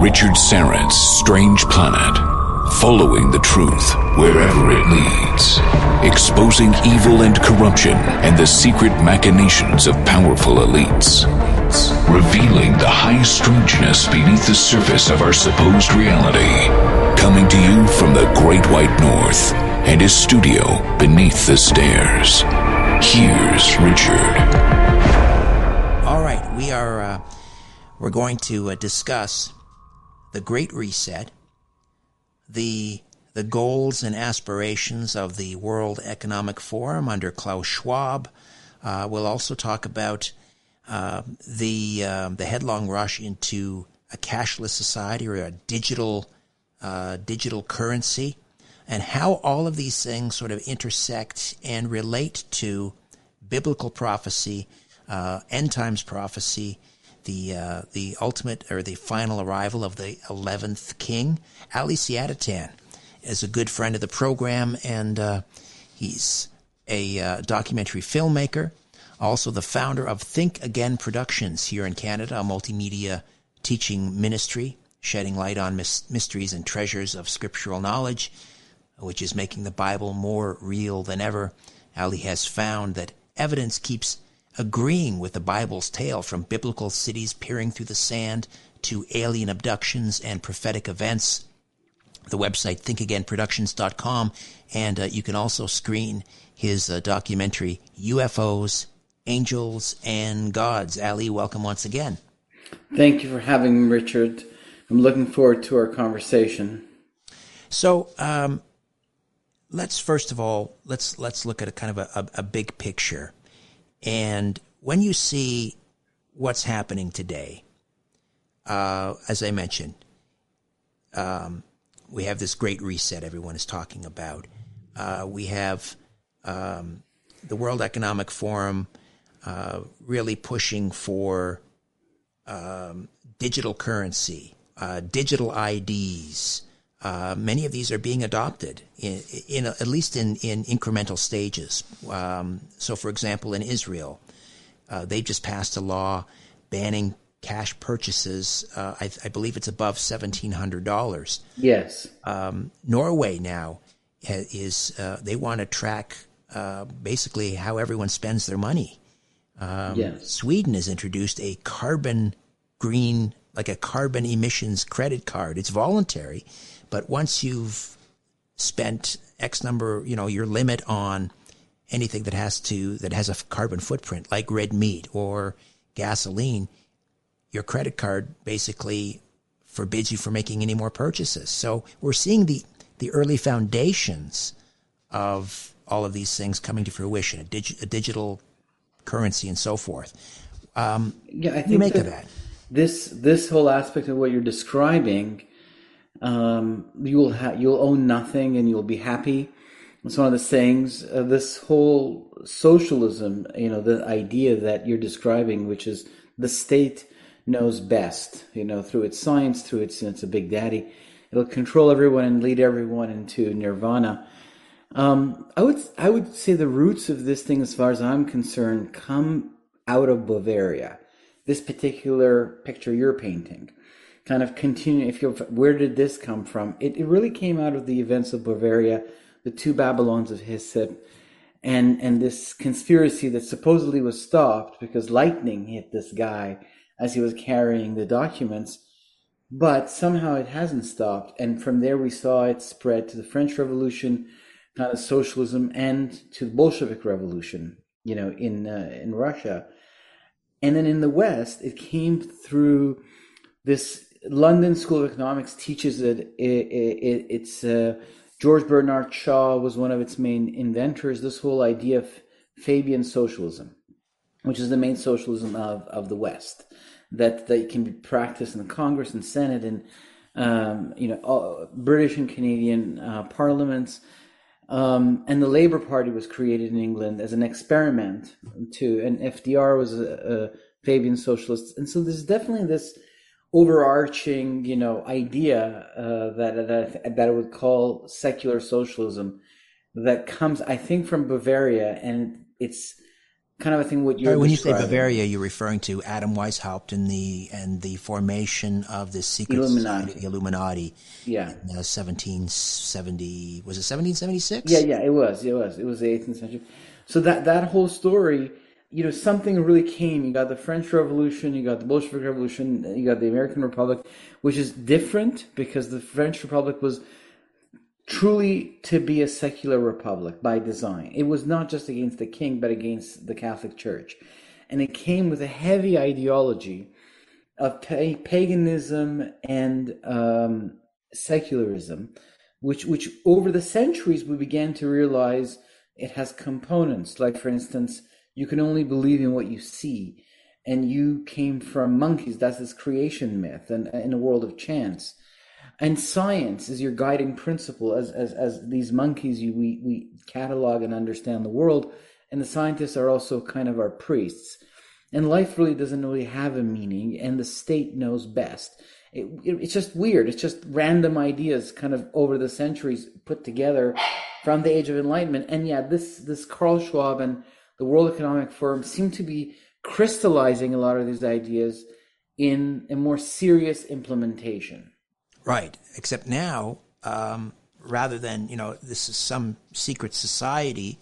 Richard Syrett's Strange Planet. Following the truth wherever it leads. Exposing evil and corruption and the secret machinations of powerful elites. Revealing the high strangeness beneath the surface of our supposed reality. Coming to you from the Great White North and his studio beneath the stairs. Here's Richard. All right, we are uh, we're going to uh, discuss the Great Reset, the the goals and aspirations of the World Economic Forum under Klaus Schwab. Uh, we'll also talk about uh, the uh, the headlong rush into a cashless society or a digital uh, digital currency, and how all of these things sort of intersect and relate to biblical prophecy, uh, end times prophecy, the uh, the ultimate or the final arrival of the eleventh king. Ali Siadatan is a good friend of the program, and uh, he's a uh, documentary filmmaker, also the founder of Think Again Productions here in Canada, a multimedia teaching ministry shedding light on mis- mysteries and treasures of scriptural knowledge, which is making the Bible more real than ever. Ali has found that evidence keeps agreeing with the Bible's tale from biblical cities peering through the sand to alien abductions and prophetic events. The website thinkagainproductions.com and uh, you can also screen his uh, documentary UFOs, Angels and Gods. Ali, welcome once again. Thank you for having me, Richard. I'm looking forward to our conversation. So, um, let's first of all let's let's look at a kind of a, a, a big picture. And when you see what's happening today, uh, as I mentioned, um, we have this great reset everyone is talking about. Uh, we have um, the World Economic Forum uh, really pushing for um, digital currency, uh, digital IDs. Uh, many of these are being adopted, in, in at least in, in incremental stages. Um, so, for example, in Israel, uh, they just passed a law banning cash purchases. Uh, I, I, believe it's above seventeen hundred dollars. Yes. Um, Norway now is uh, they want to track uh, basically how everyone spends their money. Um, yes. Sweden has introduced a carbon green, like a carbon emissions credit card. It's voluntary, but once you've spent X number, you know, your limit on anything that has to that has a carbon footprint, like red meat or gasoline, your credit card basically forbids you from making any more purchases. So we're seeing the the early foundations of all of these things coming to fruition, a, dig, a digital currency and so forth. Um, yeah, I think you make of that. This this whole aspect of what you're describing, um, you will ha- you'll own nothing and you'll be happy. it's one of the sayings. Uh, this whole socialism, you know, the idea that you're describing, which is the state knows best, you know, through its science, through its, it's a big daddy. It'll control everyone and lead everyone into nirvana. Um, I would I would say the roots of this thing, as far as I'm concerned, come out of Bavaria. This particular picture you're painting, kind of continue. If you where did this come from? It, it really came out of the events of Bavaria, the two Babylons of Hislop, and and this conspiracy that supposedly was stopped because lightning hit this guy as he was carrying the documents. But somehow it hasn't stopped, and from there we saw it spread to the French Revolution kind of socialism and to the Bolshevik Revolution, you know, in uh, in Russia, and then in the West, it came through this London School of Economics teaches it. it, it it's uh, George Bernard Shaw was one of its main inventors. This whole idea of Fabian socialism, which is the main socialism of, of the West, that that can be practiced in the Congress and Senate and um, you know British and Canadian uh, parliaments um, and the Labour Party was created in England as an experiment to, and FDR was a, a Fabian socialist, and so there's definitely this overarching, you know, idea uh, that that that I would call secular socialism that comes, I think, from Bavaria, and it's kind of a thing what you're. when you say Bavaria, you're referring to Adam Weishaupt and the and the formation of the secret Illuminati. Society, the Illuminati. Yeah. In, uh, 1770 was it 1776? Yeah, yeah, it was. It was. It was the 18th century. So that that whole story, you know, something really came. You got the French Revolution, you got the Bolshevik Revolution, you got the American Republic, which is different because the French Republic was truly to be a secular republic by design. It was not just against the king, but against the Catholic Church. And it came with a heavy ideology of paganism and um, secularism, which, which over the centuries we began to realize it has components. Like, for instance, you can only believe in what you see. And you came from monkeys. That's this creation myth and in a world of chance. And science is your guiding principle. As as, as these monkeys you we, we catalog and understand the world. And the scientists are also kind of our priests. And life really doesn't really have a meaning. And the state knows best. It, it, it's just weird. It's just random ideas kind of over the centuries put together from the age of enlightenment. And yeah this this carl schwab and the world economic forum seem to be crystallizing a lot of these ideas in a more serious implementation Right. Except now, um, rather than, you know, this is some secret society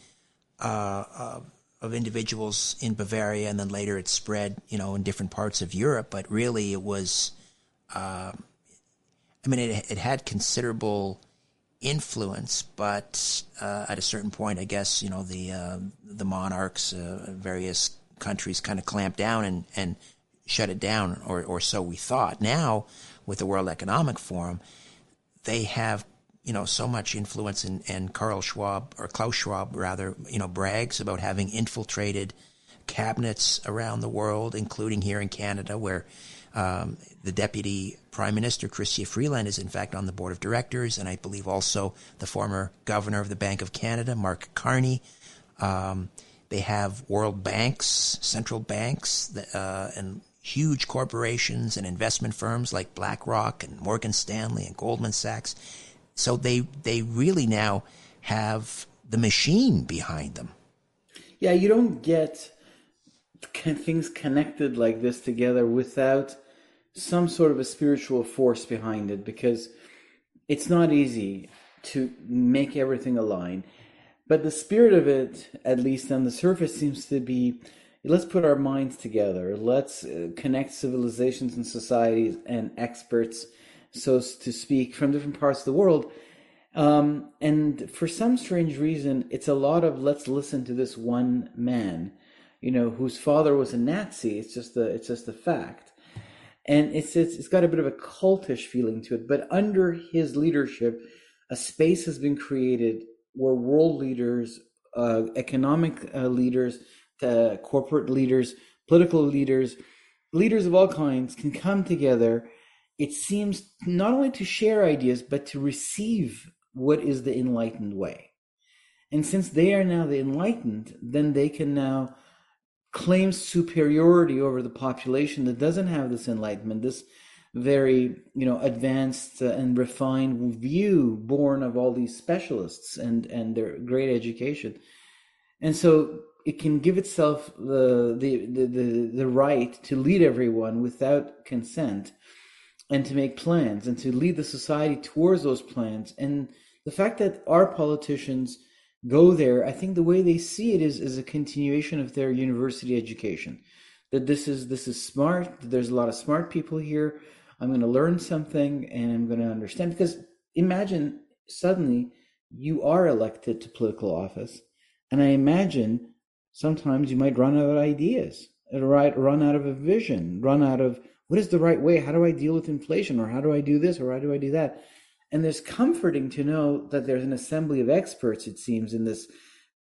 uh, uh, of individuals in Bavaria, and then later it spread, you know, in different parts of Europe, but really it was, uh, I mean, it, it had considerable influence, but uh, at a certain point, I guess, you know, the, uh, the monarchs, uh, various countries kind of clamped down and, and shut it down, or, or so we thought. Now, with the World Economic Forum, they have you know so much influence, and, and Carl Schwab or Klaus Schwab rather, you know, brags about having infiltrated cabinets around the world, including here in Canada, where um, the deputy prime minister Chrystia Freeland is in fact on the board of directors, and I believe also the former governor of the Bank of Canada, Mark Carney. Um, they have world banks, central banks, uh, and huge corporations and investment firms like BlackRock and Morgan Stanley and Goldman Sachs. So they they really now have the machine behind them. Yeah, you don't get things connected like this together without some sort of a spiritual force behind it because it's not easy to make everything align. But the spirit of it, at least on the surface, seems to be let's put our minds together. Let's uh, connect civilizations and societies and experts, so to speak, from different parts of the world. Um, and for some strange reason, it's a lot of let's listen to this one man, you know, whose father was a Nazi. It's just a, it's just a fact. And it's, it's, it's got a bit of a cultish feeling to it. But under his leadership, a space has been created where world leaders, uh, economic uh, leaders, uh, corporate leaders, political leaders, leaders of all kinds can come together. It seems not only to share ideas, but to receive what is the enlightened way. And since they are now the enlightened, then they can now claim superiority over the population that doesn't have this enlightenment, this very you know advanced uh, and refined view born of all these specialists and and their great education. And so it can give itself the the the the, the right to lead everyone without consent and to make plans and to lead the society towards those plans. And the fact that our politicians go there i think the way they see it is is a continuation of their university education that this is this is smart there's a lot of smart people here I'm going to learn something and I'm going to understand. Because imagine suddenly you are elected to political office, and I imagine sometimes you might run out of ideas, uh, right? Run out of a vision, run out of what is the right way? How do I deal with inflation? Or how do I do this? Or how do I do that? And there's comforting to know that there's an assembly of experts, it seems, in this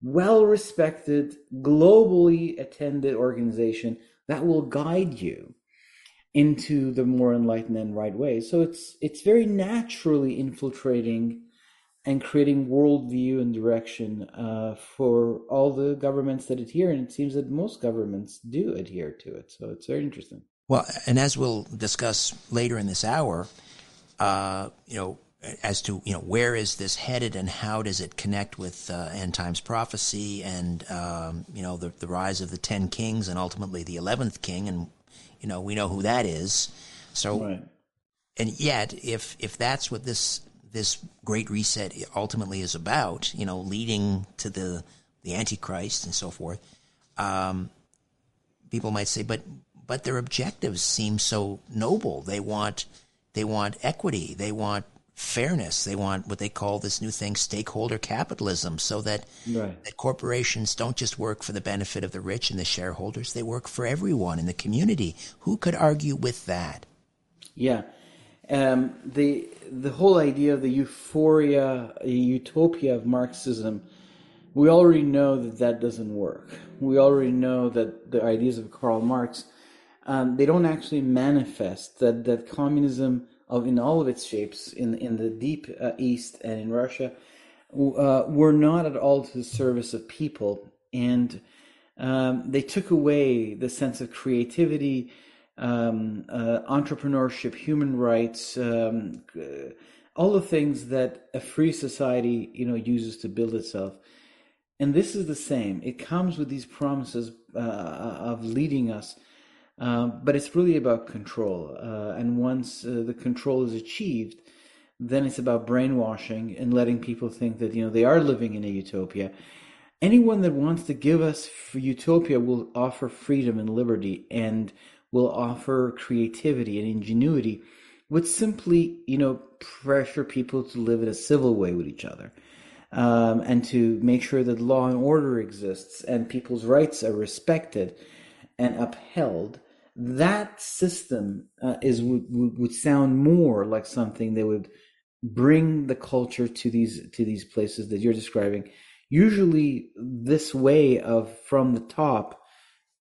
well respected, globally attended organization that will guide you into the more enlightened and right way. So it's it's very naturally infiltrating and creating worldview and direction uh, for all the governments that adhere, and it seems that most governments do adhere to it. So it's very interesting. Well, and as we'll discuss later in this hour, uh, you know, as to you know where is this headed and how does it connect with uh, end times prophecy and um, you know the, the rise of the ten kings and ultimately the eleventh king and you know, we know who that is. So, right. and yet, if if that's what this this great reset ultimately is about, you know, leading to the the Antichrist and so forth, um, people might say, but but their objectives seem so noble. They want they want equity. They want fairness. They want what they call this new thing, stakeholder capitalism, so that, right. that corporations don't just work for the benefit of the rich and the shareholders, they work for everyone in the community. Who could argue with that? Yeah. Um, the the whole idea of the euphoria, utopia of Marxism, we already know that that doesn't work. We already know that the ideas of Karl Marx, um, they don't actually manifest. That that communism of in all of its shapes in in the deep uh, east and in Russia uh, were not at all to the service of people, and um, they took away the sense of creativity, um, uh, entrepreneurship, human rights, um, all the things that a free society you know uses to build itself. And this is the same. It comes with these promises uh, of leading us um, but it's really about control. Uh, and once uh, the control is achieved, then it's about brainwashing and letting people think that you know they are living in a utopia. Anyone that wants to give us utopia will offer freedom and liberty, and will offer creativity and ingenuity, would simply you know pressure people to live in a civil way with each other. Um, and to make sure that law and order exists and people's rights are respected and upheld that system uh, is would, would sound more like something that would bring the culture to these to these places that you're describing. Usually this way of from the top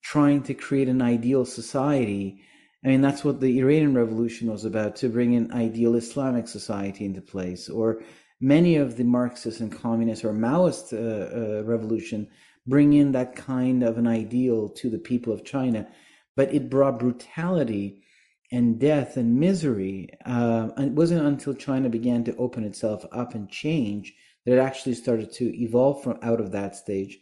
trying to create an ideal society i mean that's what the iranian revolution was about to bring an ideal islamic society into place. Or many of the marxist and communist or maoist uh, uh, revolution bring in that kind of an ideal to the people of china but it brought brutality and death and misery. Uh, and it wasn't until China began to open itself up and change that it actually started to evolve from out of that stage.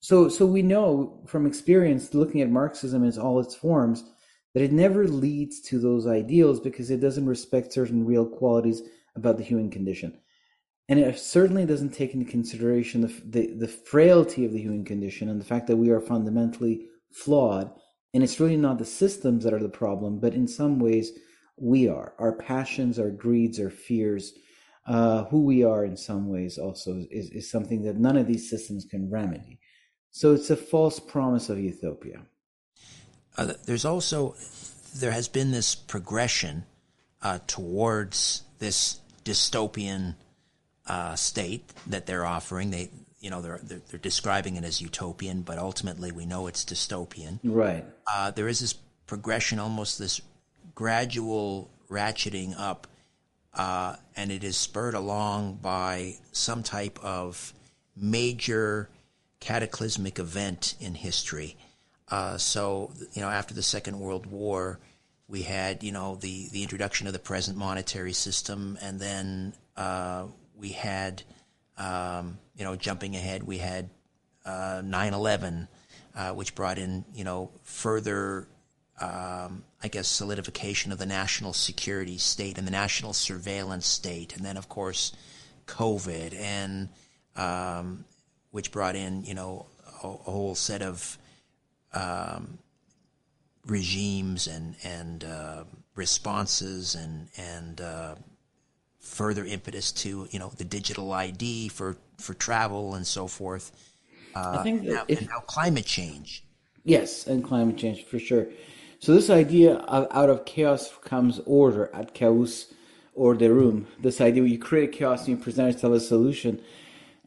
So, so we know from experience, looking at Marxism in all its forms, that it never leads to those ideals because it doesn't respect certain real qualities about the human condition. And it certainly doesn't take into consideration the, the, the frailty of the human condition and the fact that we are fundamentally flawed and it's really not the systems that are the problem, but in some ways, we are. Our passions, our greeds, our fears, uh, who we are in some ways also is, is something that none of these systems can remedy. So it's a false promise of utopia. Uh, there's also, there has been this progression uh, towards this dystopian uh, state that they're offering. They you know they're, they're, they're describing it as utopian, but ultimately we know it's dystopian. Right. Uh, there is this progression, almost this gradual ratcheting up, uh, and it is spurred along by some type of major cataclysmic event in history. Uh, so, you know, after the Second World War, we had, you know, the, the introduction of the present monetary system, and then uh, we had, um, you know, jumping ahead, we had uh, 9 11, uh, which brought in, you know, further, um, I guess, solidification of the national security state and the national surveillance state. And then, of course, COVID, and um, which brought in, you know, a, a whole set of um, regimes and and uh, responses and and uh, further impetus to you know the digital ID for for travel and so forth. Uh, I think now, if, now climate change. Yes, and climate change for sure. So this idea of out of chaos comes order at chaos or the room. This idea where you create chaos and you present it as a solution.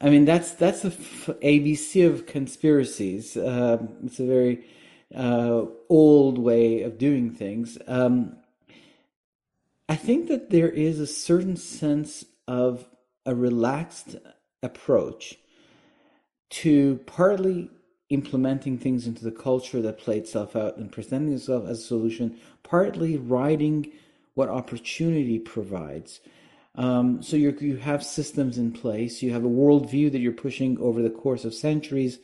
I mean that's that's the ABC of conspiracies. Uh, it's a very uh, old way of doing things. Um, I think that there is a certain sense of a relaxed approach to partly implementing things into the culture that play itself out and presenting itself as a solution, partly riding what opportunity provides. Um, so you you have systems in place, you have a worldview that you're pushing over the course of centuries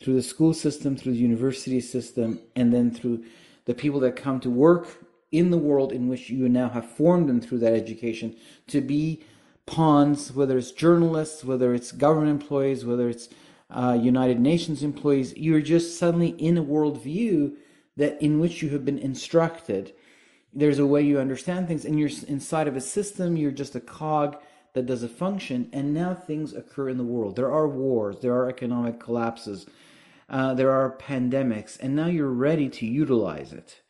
through the school system, through the university system, and then through the people that come to work in the world in which you now have formed them through that education to be pawns, whether it's journalists, whether it's government employees, whether it's uh, United Nations employees, you're just suddenly in a worldview that in which you have been instructed. There's a way you understand things, and you're inside of a system. You're just a cog that does a function, and now things occur in the world. There are wars, there are economic collapses, uh, there are pandemics, and now you're ready to utilize it.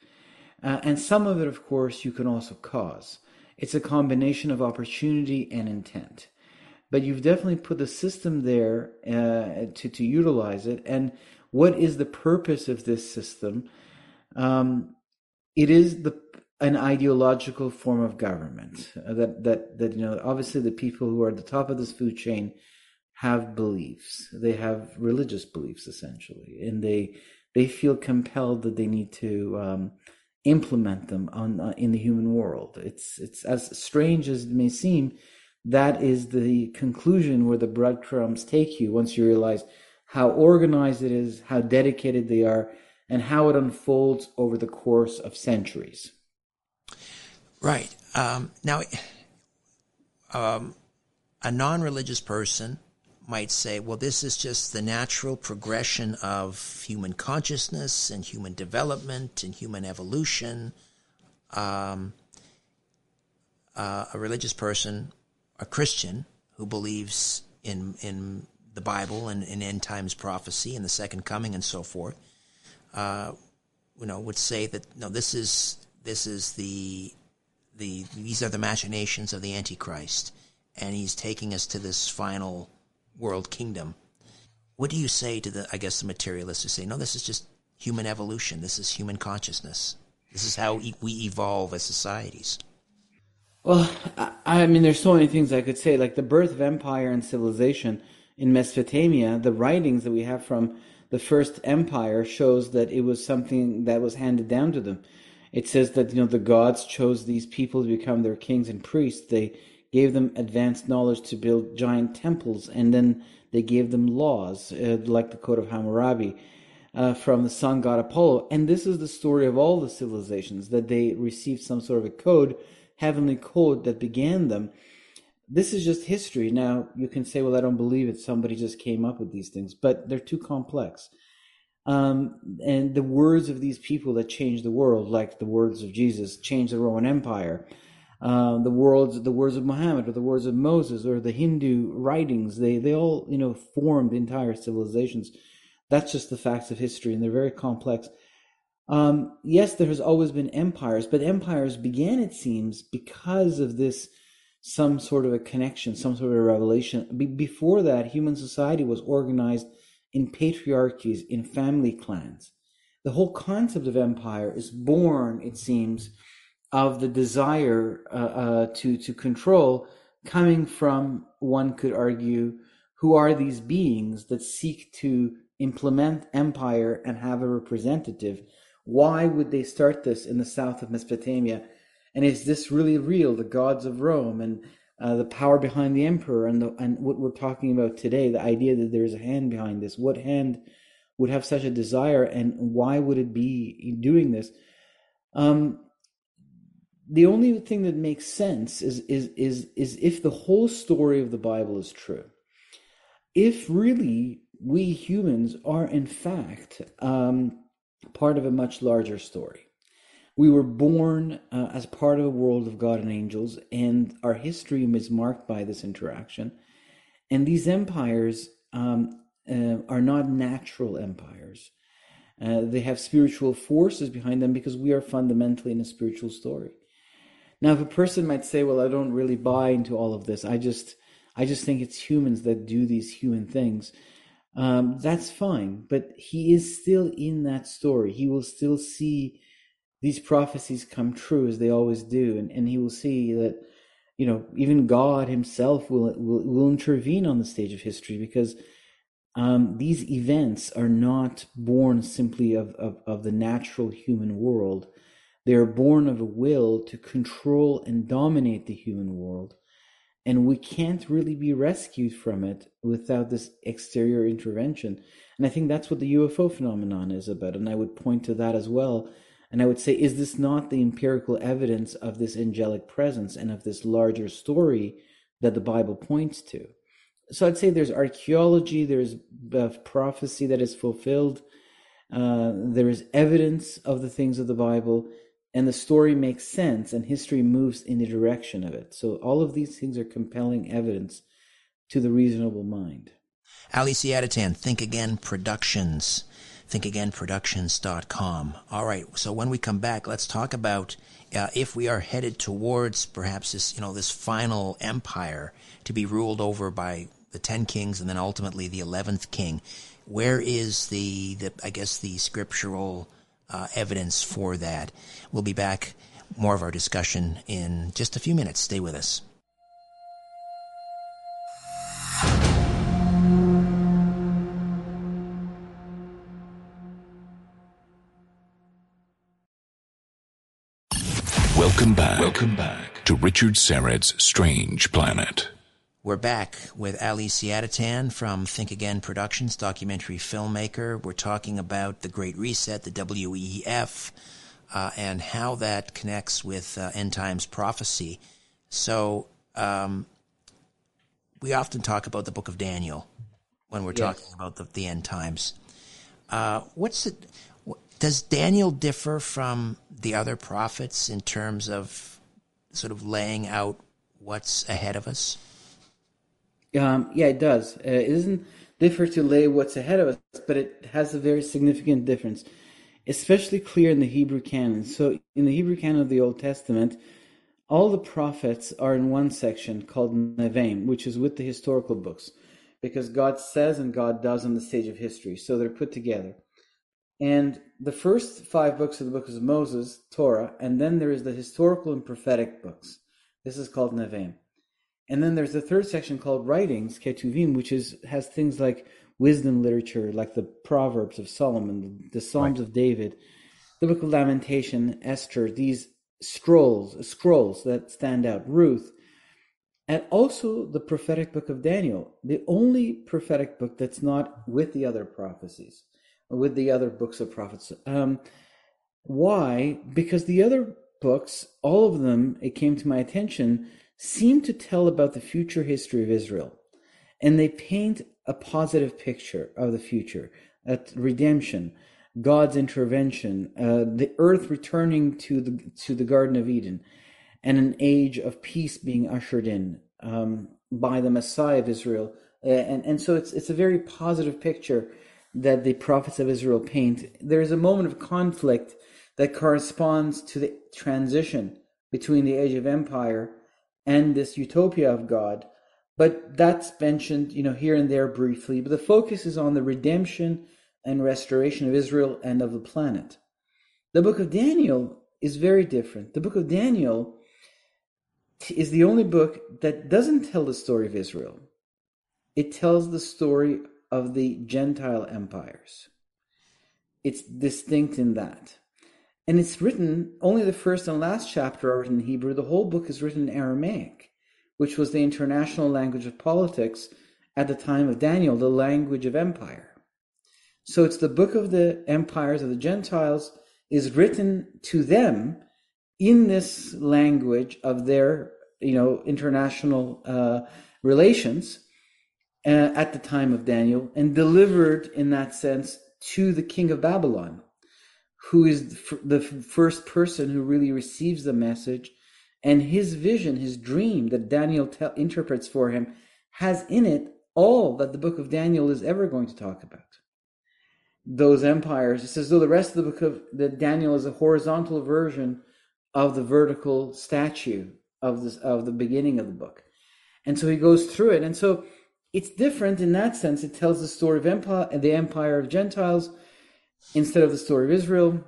Uh, and some of it, of course, you can also cause. It's a combination of opportunity and intent. But you've definitely put the system there uh, to, to utilize it. And what is the purpose of this system? Um, it is the an ideological form of government uh, that that that you know obviously the people who are at the top of this food chain have beliefs. They have religious beliefs essentially, and they they feel compelled that they need to um, implement them on uh, in the human world. It's it's as strange as it may seem. That is the conclusion where the breadcrumbs take you once you realize how organized it is, how dedicated they are, and how it unfolds over the course of centuries. Right. Um, now, um, a non religious person might say, well, this is just the natural progression of human consciousness and human development and human evolution. Um, uh, a religious person, a Christian who believes in in the Bible and in end times prophecy and the second coming and so forth, uh, you know, would say that no, this is this is the the these are the machinations of the Antichrist, and he's taking us to this final world kingdom. What do you say to the, I guess, the materialists who say, no, this is just human evolution. This is human consciousness. This is how we evolve as societies. Well, I mean, there's so many things I could say. Like the birth of empire and civilization in Mesopotamia, the writings that we have from the first empire shows that it was something that was handed down to them. It says that you know the gods chose these people to become their kings and priests. They gave them advanced knowledge to build giant temples, and then they gave them laws, uh, like the Code of Hammurabi, uh, from the sun god Apollo. And this is the story of all the civilizations that they received some sort of a code, heavenly code that began them. This is just history. Now, you can say, well, I don't believe it. Somebody just came up with these things, but they're too complex. Um, and the words of these people that changed the world, like the words of Jesus, changed the Roman Empire uh, the words the words of Muhammad or the words of Moses or the Hindu writings they they all you know formed entire civilizations. That's just the facts of history and they're very complex. Um, yes there has always been empires but empires began it seems because of this some sort of a connection some sort of a revelation. Be- before that human society was organized in patriarchies in family clans. The whole concept of empire is born it seems of the desire uh, uh, to to control coming from one could argue who are these beings that seek to implement empire and have a representative? Why would they start this in the south of Mesopotamia? And is this really real? The gods of Rome and uh, the power behind the emperor and the, and what we're talking about today, the idea that there is a hand behind this. What hand would have such a desire, and why would it be doing this? Um, the only thing that makes sense is is is is if the whole story of the Bible is true. If really we humans are in fact um, part of a much larger story. We were born uh, as part of a world of God and angels, and our history is marked by this interaction. And these empires um, uh, are not natural empires. Uh, they have spiritual forces behind them because we are fundamentally in a spiritual story. Now, if a person might say, "Well, I don't really buy into all of this. I just, I just think it's humans that do these human things," um, that's fine. But he is still in that story. He will still see these prophecies come true as they always do, and, and he will see that you know even God Himself will, will will intervene on the stage of history because um, these events are not born simply of, of, of the natural human world. They are born of a will to control and dominate the human world and we can't really be rescued from it without this exterior intervention. And i think that's what the ufo phenomenon is about and i would point to that as well. And i would say is this not the empirical evidence of this angelic presence and of this larger story that the bible points to? So i'd say there's archaeology there's uh, prophecy that is fulfilled uh, there is evidence of the things of the bible and the story makes sense and history moves in the direction of it. So all of these things are compelling evidence to the reasonable mind. Ali Siadatan, Think Again Productions, thinkagainproductions.com. All right, so when we come back, let's talk about uh, if we are headed towards perhaps this, you know, this final empire to be ruled over by the 10 kings and then ultimately the 11th king. Where is the, the I guess, the scriptural uh, evidence for that. We'll be back, more of our discussion in just a few minutes. Stay with us. Welcome back. Welcome back to Richard Syrett's Strange Planet. We're back with Ali Siadatan from Think Again Productions, documentary filmmaker. We're talking about the Great Reset, the WEF, uh, and how that connects with uh, end times prophecy. So, um, we often talk about the book of Daniel when we're yes. talking about the, the, end times. Uh, what's it? Does Daniel differ from the other prophets in terms of sort of laying out what's ahead of us? Um, yeah, it does. Uh, it doesn't differ to lay what's ahead of us, but it has a very significant difference, especially clear in the Hebrew canon. So, in the Hebrew canon of the Old Testament, all the prophets are in one section called Nevi'im, which is with the historical books, because God says and God does on the stage of history. So they're put together. And the first five books of the book of Moses, Torah, and then there is the historical and prophetic books. This is called Nevi'im. And then there's the third section called writings, Ketuvim, which is has things like wisdom literature, like the Proverbs of Solomon, the, the Psalms right. of David, the Book of Lamentation, Esther, these scrolls, scrolls that stand out, Ruth, and also the prophetic book of Daniel, the only prophetic book that's not with the other prophecies, with the other books of prophets. Um, why? Because the other books, all of them, it came to my attention seem to tell about the future history of Israel. And they paint a positive picture of the future, at redemption, God's intervention, uh, the earth returning to the to the Garden of Eden, and an age of peace being ushered in um, by the Messiah of Israel. Uh, and and so it's it's a very positive picture that the prophets of Israel paint. There is a moment of conflict that corresponds to the transition between the age of empire and this utopia of God. But that's mentioned, you know, here and there briefly. But the focus is on the redemption and restoration of Israel and of the planet. The book of Daniel is very different. The book of Daniel is the only book that doesn't tell the story of Israel. it tells the story of the Gentile empires. It's distinct in that. And it's written, only the first and last chapter are written in Hebrew. The whole book is written in Aramaic, which was the international language of politics at the time of Daniel, the language of empire. So it's the book of the empires of the Gentiles is written to them in this language of their, you know, international uh, relations uh, at the time of Daniel and delivered in that sense to the king of Babylon, who is the first person who really receives the message. And his vision, his dream that Daniel te- interprets for him, has in it all that the book of Daniel is ever going to talk about. Those empires, it's as though the rest of the book of the Daniel is a horizontal version of the vertical statue of this of the beginning of the book. And so he goes through it. And so it's different in that sense. It tells the story of empire, the empire of Gentiles instead of the story of Israel.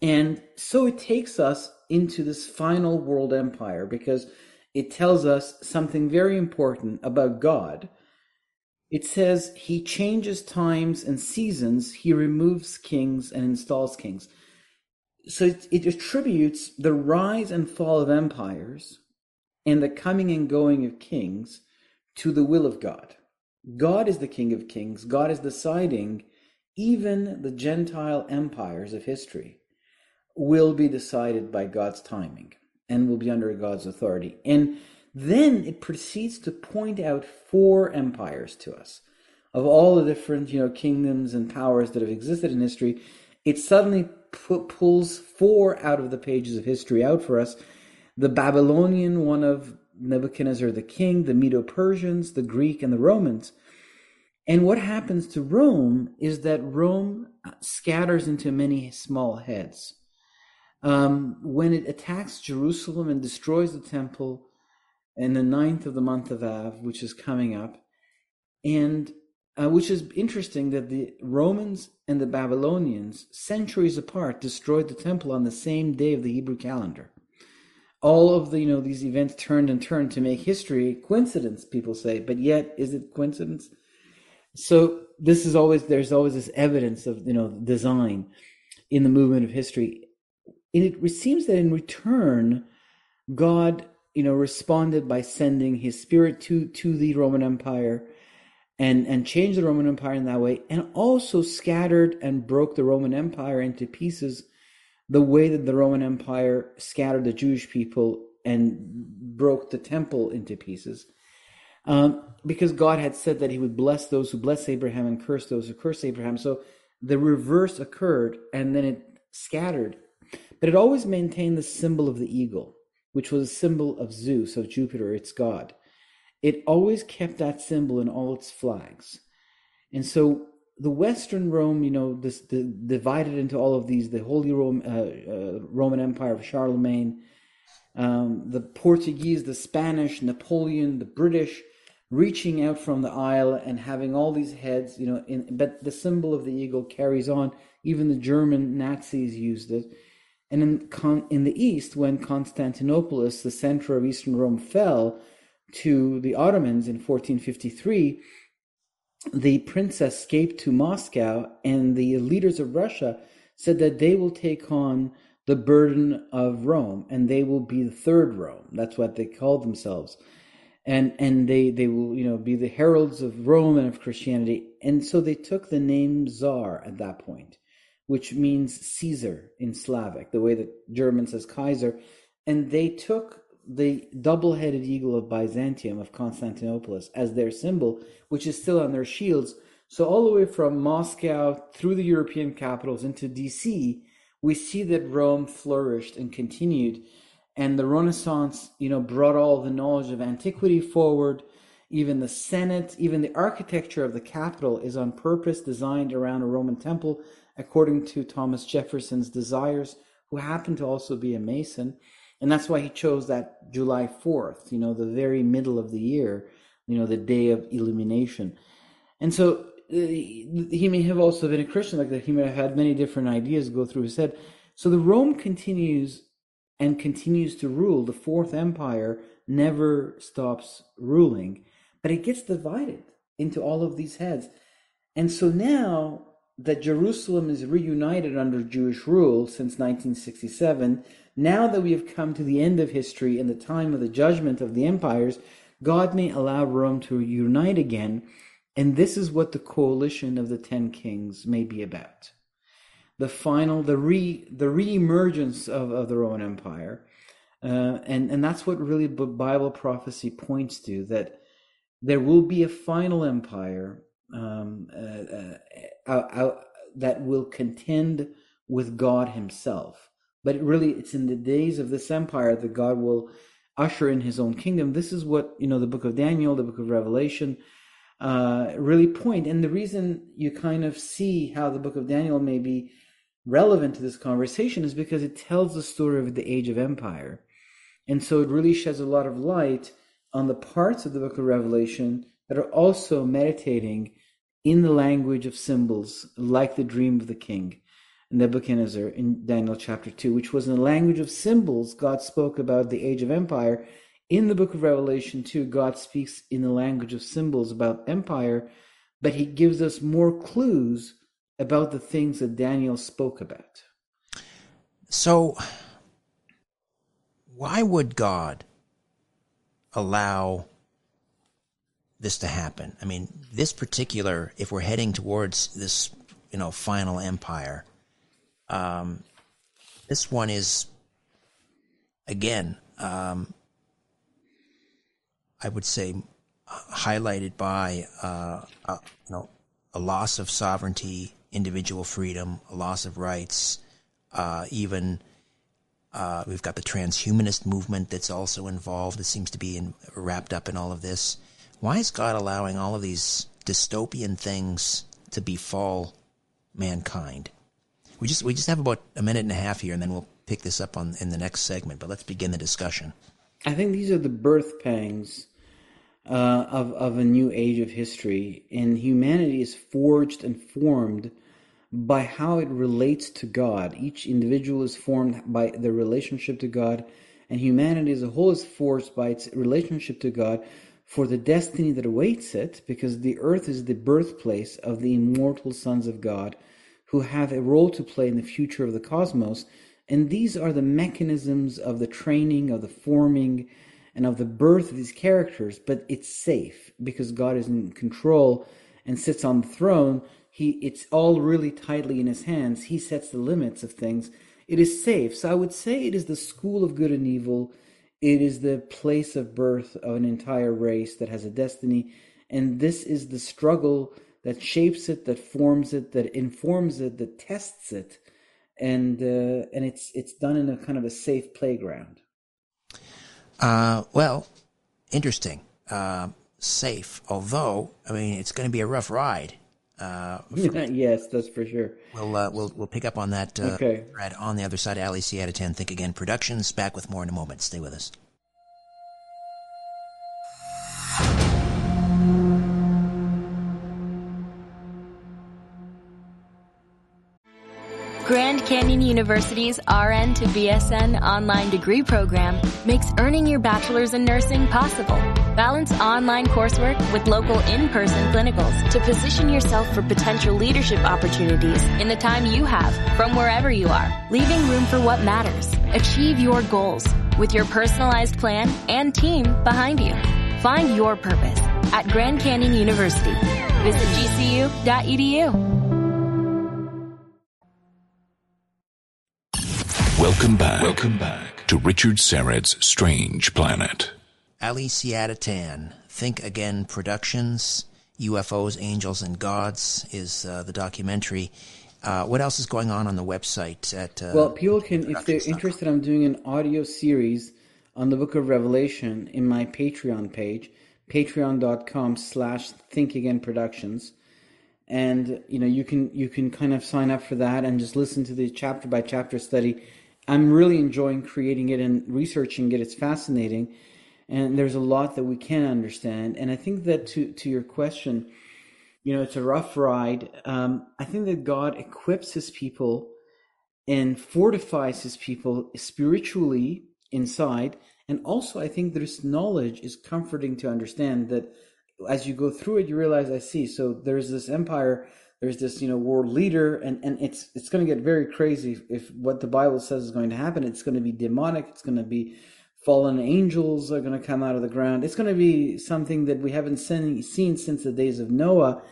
And so it takes us into this final world empire because it tells us something very important about God. It says he changes times and seasons, he removes kings and installs kings. So it, it attributes the rise and fall of empires and the coming and going of kings to the will of God. God is the King of kings. God is deciding even the Gentile empires of history will be decided by God's timing and will be under God's authority. And then it proceeds to point out four empires to us. Of all the different, you know, kingdoms and powers that have existed in history, it suddenly pulls four out of the pages of history out for us. The Babylonian one of Nebuchadnezzar the king, the Medo Persians, the Greek, and the Romans. And what happens to Rome is that Rome scatters into many small heads. Um, when it attacks Jerusalem and destroys the temple in the ninth of the month of Av, which is coming up, and uh, which is interesting that the Romans and the Babylonians, centuries apart, destroyed the temple on the same day of the Hebrew calendar. All of the you know these events turned and turned to make history coincidence. People say, but yet is it coincidence? So this is always there's always this evidence of you know design in the movement of history. And it seems that in return, God you know responded by sending His Spirit to to the Roman Empire and and changed the Roman Empire in that way, and also scattered and broke the Roman Empire into pieces, the way that the Roman Empire scattered the Jewish people and broke the temple into pieces. Um, because God had said that He would bless those who bless Abraham and curse those who curse Abraham. So the reverse occurred, and then it scattered. But it always maintained the symbol of the eagle, which was a symbol of Zeus, of Jupiter, its god. It always kept that symbol in all its flags. And so the Western Rome, you know, this the, divided into all of these: the Holy Rome, uh, uh, Roman Empire of Charlemagne, um, the Portuguese, the Spanish, Napoleon, the British, reaching out from the isle and having all these heads, you know, in, but the symbol of the eagle carries on. Even the German Nazis used it. And in, in the east, when Constantinopolis, the center of Eastern Rome, fell to the Ottomans in 1453, the princess escaped to Moscow, and the leaders of Russia said that they will take on the burden of Rome, and they will be the third Rome. That's what they called themselves and and they they will you know be the heralds of Rome and of Christianity. And so they took the name Tsar at that point, which means Caesar in Slavic, the way that German says Kaiser, and they took the double-headed eagle of Byzantium of Constantinople as their symbol, which is still on their shields. So all the way from Moscow through the European capitals into DC, we see that Rome flourished and continued and the Renaissance, you know, brought all the knowledge of antiquity forward. Even the Senate, even the architecture of the Capitol is on purpose designed around a Roman temple, according to Thomas Jefferson's desires, who happened to also be a Mason. And that's why he chose that July 4th, you know, the very middle of the year, you know, the day of illumination. And so uh, he may have also been a Christian like that. He may have had many different ideas go through his head. So the Rome continues and continues to rule. The Fourth Empire never stops ruling, but it gets divided. into all of these heads. And so now that Jerusalem is reunited under Jewish rule since 1967, now that we have come to the end of history and the time of the judgment of the empires, God may allow Rome to unite again. And this is what the coalition of the ten kings may be about. The final, the re, the re-emergence of, of the Roman Empire. Uh, and, and that's what really Bible prophecy points to, that there will be a final empire um, uh, uh, that will contend with God Himself. But it really, it's in the days of this empire that God will usher in His own kingdom. This is what you know the Book of Daniel, the Book of Revelation, uh, really point. And the reason you kind of see how the Book of Daniel may be relevant to this conversation is because it tells the story of the age of empire, and so it really sheds a lot of light on the parts of the Book of Revelation that are also meditating in the language of symbols, like the dream of the king, Nebuchadnezzar in Daniel chapter 2, which was in the language of symbols. God spoke about the age of empire. In the book of Revelation 2, God speaks in the language of symbols about empire, but he gives us more clues about the things that Daniel spoke about. So, why would God allow this to happen. I mean, this particular, if we're heading towards this, you know, final empire, um, this one is, again, um, I would say, highlighted by, uh, uh, you know, a loss of sovereignty, individual freedom, loss of rights, uh, even. Uh, we've got the transhumanist movement that's also involved. It seems to be in, wrapped up in all of this. Why is God allowing all of these dystopian things to befall mankind? We just we just have about a minute and a half here, and then we'll pick this up on in the next segment. But let's begin the discussion. I think these are the birth pangs uh, of of a new age of history, and humanity is forged and formed by how it relates to God. Each individual is formed by their relationship to God, and humanity as a whole is forged by its relationship to God for the destiny that awaits it, because the earth is the birthplace of the immortal sons of God who have a role to play in the future of the cosmos. And these are the mechanisms of the training, of the forming, and of the birth of these characters. But it's safe because God is in control and sits on the throne. He, it's all really tightly in his hands. He sets the limits of things. It is safe. So I would say it is the school of good and evil it is the place of birth of an entire race that has a destiny. And this is the struggle that shapes it, that forms it, that informs it, that tests it. And uh, and it's it's done in a kind of a safe playground. Uh, well, interesting. Uh, safe, although I mean it's going to be a rough ride. Uh, yes, that's for sure. We'll uh, we'll we'll pick up on that. Uh, okay. Right on the other side. Ali Siadatan. Think again. Productions back with more in a moment. Stay with us. Grand Canyon University's RN to BSN online degree program makes earning your bachelor's in nursing possible. Balance online coursework with local in-person clinicals to position yourself for potential leadership opportunities in the time you have from wherever you are, leaving room for what matters. Achieve your goals with your personalized plan and team behind you. Find your purpose at Grand Canyon University. Visit gcu.edu. Welcome back. Welcome back to Richard Syrett's Strange Planet. Ali Siadatan, Think Again Productions, UFOs, Angels, and Gods is uh, the documentary. Uh, what else is going on on the website? At uh, well, people can, if they're interested, I'm doing an audio series on the Book of Revelation in my Patreon page, patreon.com/slash Think Again Productions, and you know you can you can kind of sign up for that and just listen to the chapter by chapter study I'm really enjoying creating it and researching it. It's fascinating, and there's a lot that we can understand. And I think that to to your question, you know, it's a rough ride. Um, I think that God equips His people and fortifies His people spiritually inside, and also I think this knowledge is comforting to understand that as you go through it, you realize I see. So there's this empire, there's this you know world leader, and and it's it's going to get very crazy if, if what the Bible says is going to happen. It's going to be demonic. It's going to be fallen angels are going to come out of the ground. It's going to be something that we haven't seen, seen since the days of Noah.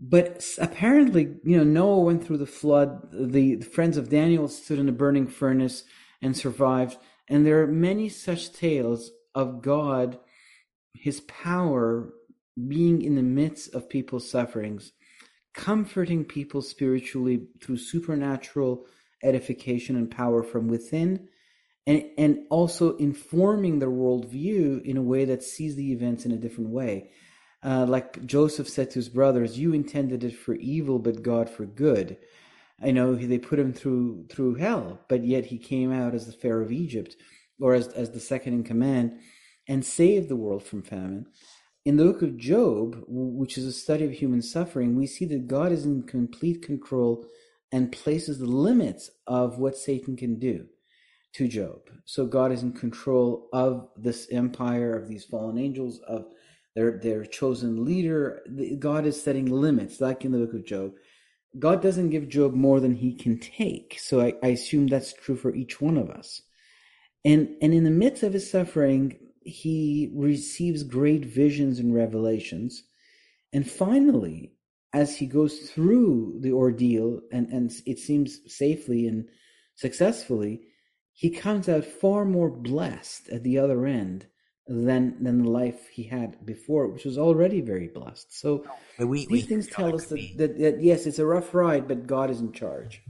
But apparently, you know, Noah went through the flood. The, the friends of Daniel stood in a burning furnace and survived. And there are many such tales of God, his power being in the midst of people's sufferings, comforting people spiritually through supernatural edification and power from within, and, and also informing their worldview in a way that sees the events in a different way. Uh, like Joseph said to his brothers, "You intended it for evil, but God for good." I know they put him through through hell, but yet he came out as the Pharaoh of Egypt, or as as the second in command, and saved the world from famine. In the book of Job, which is a study of human suffering, we see that God is in complete control and places the limits of what Satan can do to Job. So God is in control of this empire of these fallen angels, of their their chosen leader. God is setting limits, like in the book of Job. God doesn't give Job more than he can take. So I, I assume that's true for each one of us. And and in the midst of his suffering, he receives great visions and revelations. And finally, as he goes through the ordeal and, and it seems safely and successfully, he comes out far more blessed at the other end than than the life he had before, which was already very blessed. So we, these we, things tell us that, that, that, yes, it's a rough ride, but God is in charge.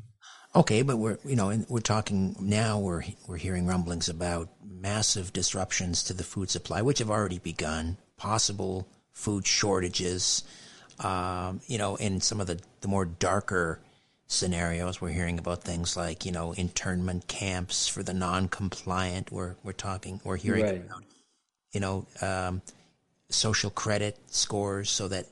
Okay, but we're you know we're talking now. We're we're hearing rumblings about massive disruptions to the food supply, which have already begun. Possible food shortages. Um, you know, in some of the the more darker scenarios. We're hearing about things like, you know, internment camps for the non-compliant. We're we're talking, we're hearing right. about, you know, um, social credit scores, so that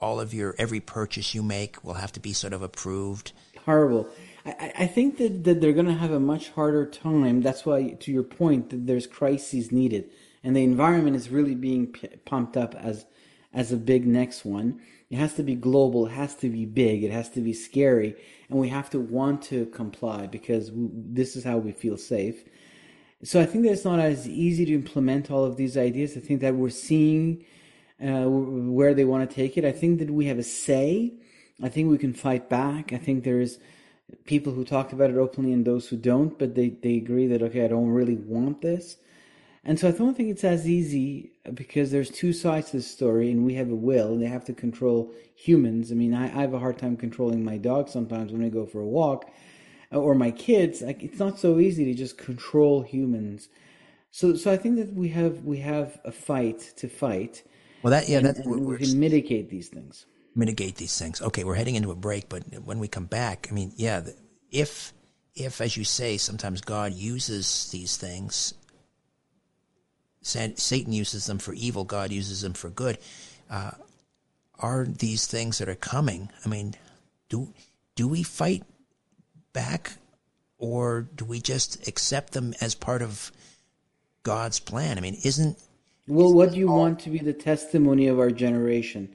all of your every purchase you make will have to be sort of approved. Horrible. I, I think that, that they're going to have a much harder time. That's why, to your point, that there's crises needed, and the environment is really being p- pumped up as as a big next one. It has to be global. It has to be big. It has to be scary and we have to want to comply because we, this is how we feel safe. So I think that it's not as easy to implement all of these ideas. I think that we're seeing uh, where they want to take it. I think that we have a say. I think we can fight back. I think there's people who talk about it openly and those who don't, but they, they agree that, okay, I don't really want this. And so I don't think it's as easy because there's two sides to the story, and we have a will, and they have to control humans. I mean, I, I have a hard time controlling my dog sometimes when I go for a walk, or my kids. Like, it's not so easy to just control humans. So, so I think that we have we have a fight to fight. Well, that yeah, and, that and we can mitigate these things. Mitigate these things. Okay, we're heading into a break, but when we come back, I mean, yeah, if if as you say, sometimes God uses these things Satan uses them for evil, God uses them for good. Uh, are these things that are coming? I mean, do do we fight back, or do we just accept them as part of God's plan? I mean, isn't well, what do you all... want to be the testimony of our generation?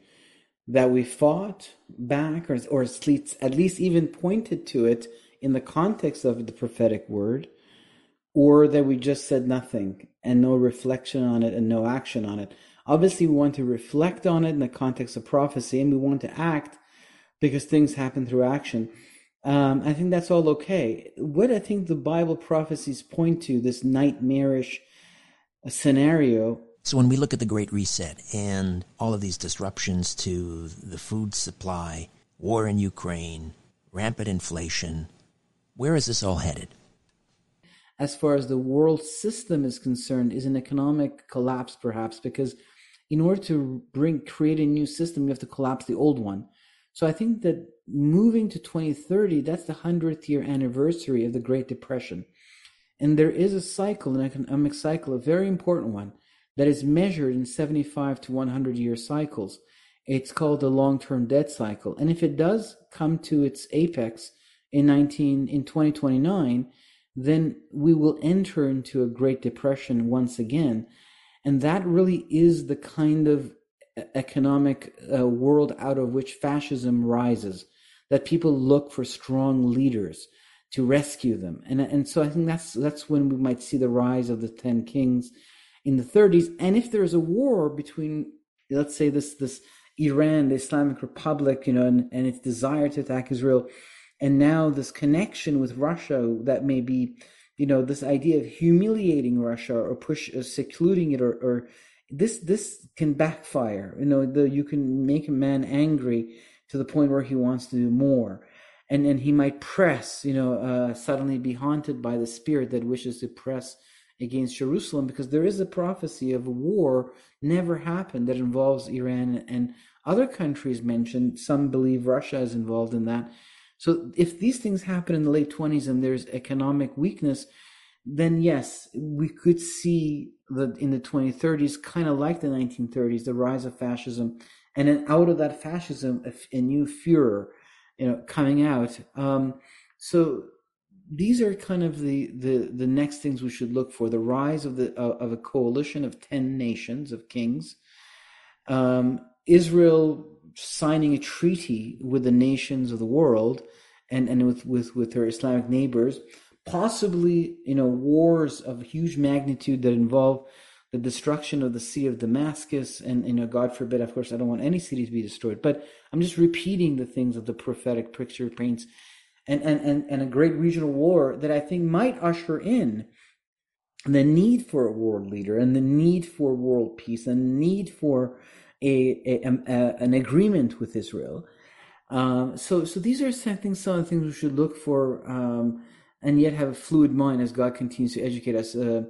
That we fought back, or, or at least, at least even pointed to it in the context of the prophetic word, or that we just said nothing and no reflection on it and no action on it. Obviously, we want to reflect on it in the context of prophecy and we want to act because things happen through action. Um, I think that's all okay. What I think the Bible prophecies point to, this nightmarish scenario. So, when we look at the Great Reset and all of these disruptions to the food supply, war in Ukraine, rampant inflation, where is this all headed? As far as the world system is concerned is an economic collapse perhaps because in order to bring create a new system you have to collapse the old one. So i think that moving to 2030 that's the 100th year anniversary of the great depression. And there is a cycle an economic cycle a very important one that is measured in 75 to 100 year cycles. It's called the long-term debt cycle. And if it does come to its apex in 19 in 2029 then we will enter into a Great Depression once again. And that really is the kind of economic uh, world out of which fascism rises, that people look for strong leaders to rescue them. And, and so I think that's, that's when we might see the rise of the 10 kings in the 30s. And if there's a war between, let's say, this, this Iran, the Islamic Republic, you know, and, and its desire to attack Israel, and now this connection with Russia that may be, you know, this idea of humiliating Russia or push secluding it or, or this this can backfire. You know, the you can make a man angry to the point where he wants to do more, and and he might press. You know, uh, suddenly be haunted by the spirit that wishes to press against Jerusalem because there is a prophecy of a war never happened that involves Iran and other countries mentioned. Some believe Russia is involved in that. So if these things happen in the late 20s and there's economic weakness, then yes, we could see that in the 2030s, kind of like the 1930s, the rise of fascism, and then out of that fascism, a, a new Führer, you know, coming out. Um, so these are kind of the, the the next things we should look for: the rise of the uh, of a coalition of ten nations of kings, um, Israel signing a treaty with the nations of the world, and and with with with her Islamic neighbors possibly you know wars of huge magnitude that involve the destruction of the sea of Damascus and you know God forbid of course I don't want any city to be destroyed but I'm just repeating the things of the prophetic picture paints and and and, and a great regional war that I think might usher in the need for a world leader and the need for world peace and need for a, a, a an agreement with Israel um, so so these are some things some of the things we should look for um, and yet have a fluid mind as God continues to educate us uh,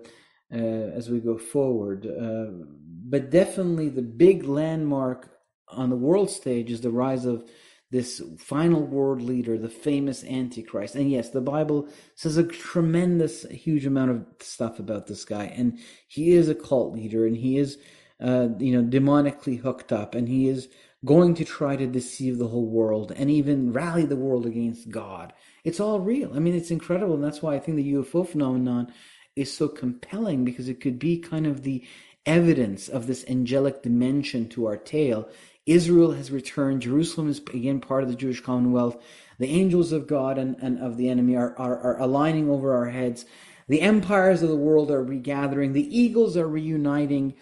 uh, as we go forward. Uh, but definitely the big landmark on the world stage is the rise of this final world leader, the famous Antichrist. And yes, the Bible says a tremendous, huge amount of stuff about this guy. And he is a cult leader and he is, uh, you know, demonically hooked up and he is going to try to deceive the whole world and even rally the world against God. It's all real. I mean, it's incredible. And that's why I think the UFO phenomenon is so compelling because it could be kind of the evidence of this angelic dimension to our tale. Israel has returned. Jerusalem is again part of the Jewish Commonwealth. The angels of God and, and of the enemy are, are, are aligning over our heads. The empires of the world are regathering. The eagles are reuniting.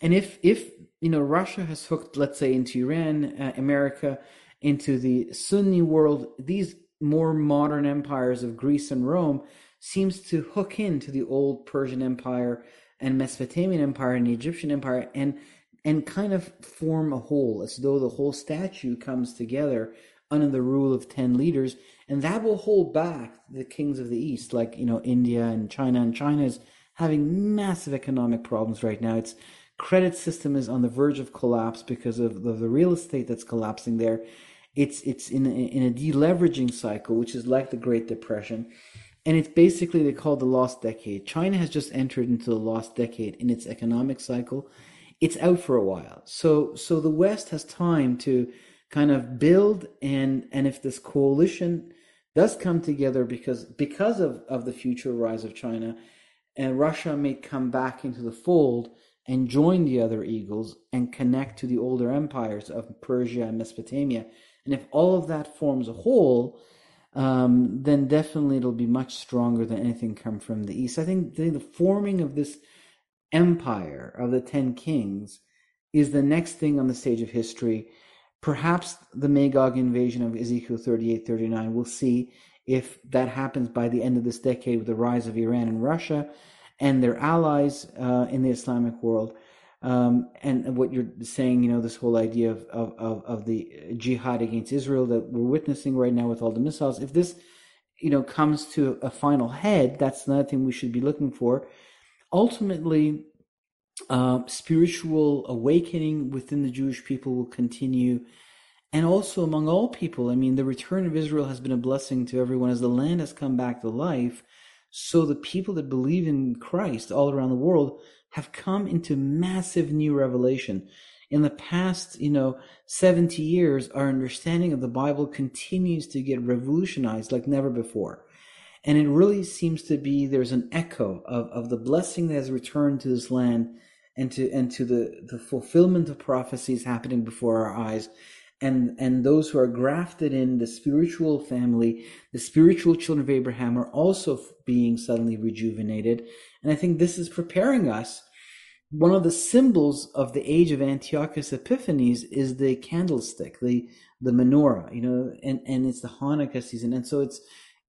And if, if you know, Russia has hooked, let's say, into Iran, uh, America, into the Sunni world, these more modern empires of Greece and Rome seems to hook into the old Persian Empire and Mesopotamian Empire and the Egyptian Empire and and kind of form a whole, as though the whole statue comes together under the rule of ten leaders, and that will hold back the kings of the East, like you know India and China. And China is having massive economic problems right now. Its credit system is on the verge of collapse because of the, the real estate that's collapsing there it's it's in a, in a deleveraging cycle, which is like the Great Depression, and it's basically they call the lost decade. China has just entered into the lost decade in its economic cycle. It's out for a while, so so the West has time to kind of build and and if this coalition does come together because because of of the future rise of China, and Russia may come back into the fold and join the other eagles and connect to the older empires of Persia and Mesopotamia and if all of that forms a whole, um, then definitely it'll be much stronger than anything come from the east. I think the, the forming of this empire of the ten kings is the next thing on the stage of history. Perhaps the Magog invasion of Ezekiel 38 39. We'll see if that happens by the end of this decade with the rise of Iran and Russia and their allies uh, in the Islamic world. Um, and what you're saying, you know, this whole idea of, of, of, the jihad against Israel that we're witnessing right now with all the missiles, if this, you know, comes to a final head, that's another thing we should be looking for. Ultimately, uh, spiritual awakening within the Jewish people will continue. And also among all people, I mean, the return of Israel has been a blessing to everyone as the land has come back to life. So the people that believe in Christ all around the world have come into massive new revelation. In the past, you know, 70 years, our understanding of the Bible continues to get revolutionized like never before. And it really seems to be there's an echo of, of the blessing that has returned to this land and to and to the the fulfillment of prophecies happening before our eyes and and those who are grafted in the spiritual family the spiritual children of abraham are also being suddenly rejuvenated. And i think this is preparing us. One of the symbols of the age of antiochus epiphanes is the candlestick the the menorah you know and and it's the hanukkah season. And so it's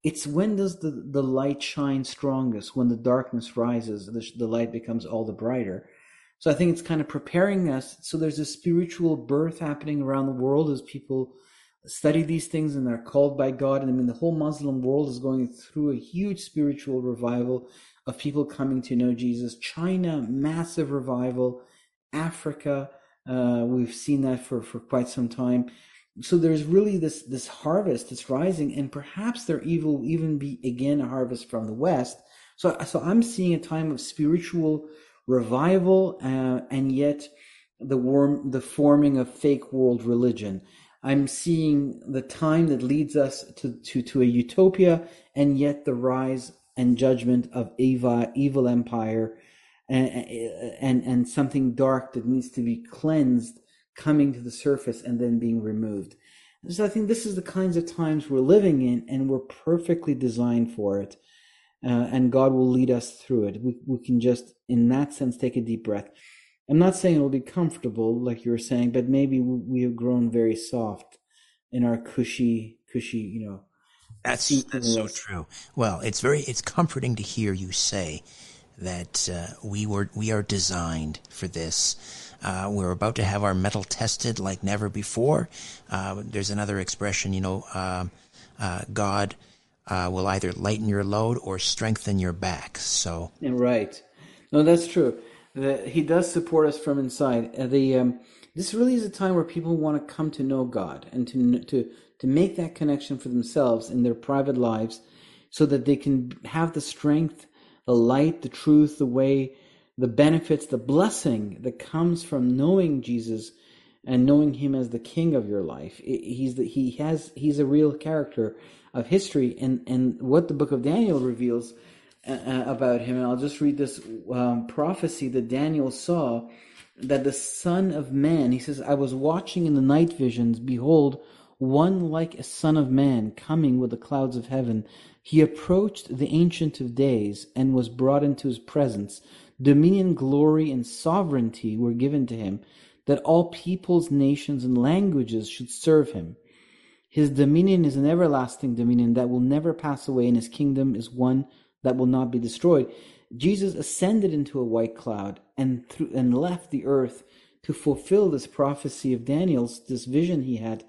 it's when does the, the light shine strongest? When the darkness rises the, the light becomes all the brighter so I think it's kind of preparing us. So there's a spiritual birth happening around the world as people study these things and they're called by God. And I mean, the whole Muslim world is going through a huge spiritual revival of people coming to know Jesus. China, massive revival. Africa, uh, we've seen that for, for quite some time. So there's really this this harvest that's rising, and perhaps there will even be again a harvest from the west. So so I'm seeing a time of spiritual revival uh, and yet the warm, the forming of fake world religion. I'm seeing the time that leads us to, to, to a utopia and yet the rise and judgment of Eva, evil empire and, and, and something dark that needs to be cleansed coming to the surface and then being removed. So I think this is the kinds of times we're living in and we're perfectly designed for it uh, and God will lead us through it. We, we can just, in that sense, take a deep breath. I'm not saying it'll be comfortable, like you were saying, but maybe we have grown very soft in our cushy, cushy, you know. That's that's so true. Well, it's very it's comforting to hear you say that uh, we were we are designed for this. Uh, we're about to have our mettle tested like never before. Uh, there's another expression, you know, um, uh, God uh, will either lighten your load or strengthen your back. So right, no, that's true. The, he does support us from inside. Uh, the um, this really is a time where people want to come to know God and to to to make that connection for themselves in their private lives, so that they can have the strength, the light, the truth, the way, the benefits, the blessing that comes from knowing Jesus and knowing Him as the King of your life. He's the, he has he's a real character of history and, and what the book of Daniel reveals uh, uh, about him. And I'll just read this um, prophecy that Daniel saw that the Son of Man, he says, I was watching in the night visions, behold, one like a Son of Man coming with the clouds of heaven. He approached the Ancient of Days and was brought into his presence. Dominion, glory, and sovereignty were given to him, that all peoples, nations, and languages should serve him. His dominion is an everlasting dominion that will never pass away, and his kingdom is one that will not be destroyed. Jesus ascended into a white cloud and through, and left the earth to fulfill this prophecy of Daniel's, this vision he had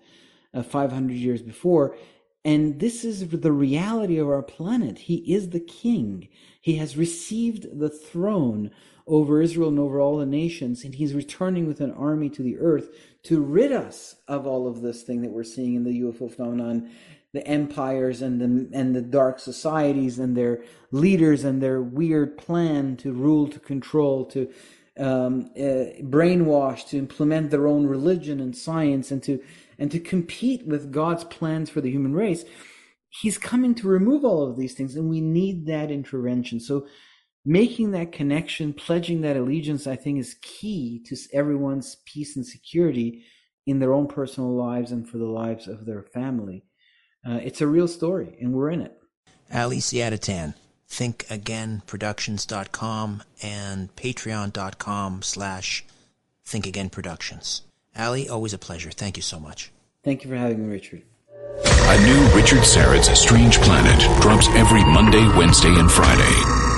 uh, 500 years before. And this is the reality of our planet. He is the king. He has received the throne over Israel and over all the nations, and he's returning with an army to the earth to rid us of all of this thing that we're seeing in the UFO phenomenon, the empires and the and the dark societies and their leaders and their weird plan to rule, to control, to um, uh, brainwash, to implement their own religion and science, and to and to compete with God's plans for the human race. He's coming to remove all of these things, and we need that intervention. So making that connection, pledging that allegiance, I think is key to everyone's peace and security in their own personal lives and for the lives of their family. Uh, it's a real story, and we're in it. Ali Siadatan, thinkagainproductions.com and patreon.com slash thinkagainproductions. Ali, always a pleasure. Thank you so much. Thank you for having me, Richard. A new Richard Syrett's Strange Planet drops every Monday, Wednesday, and Friday.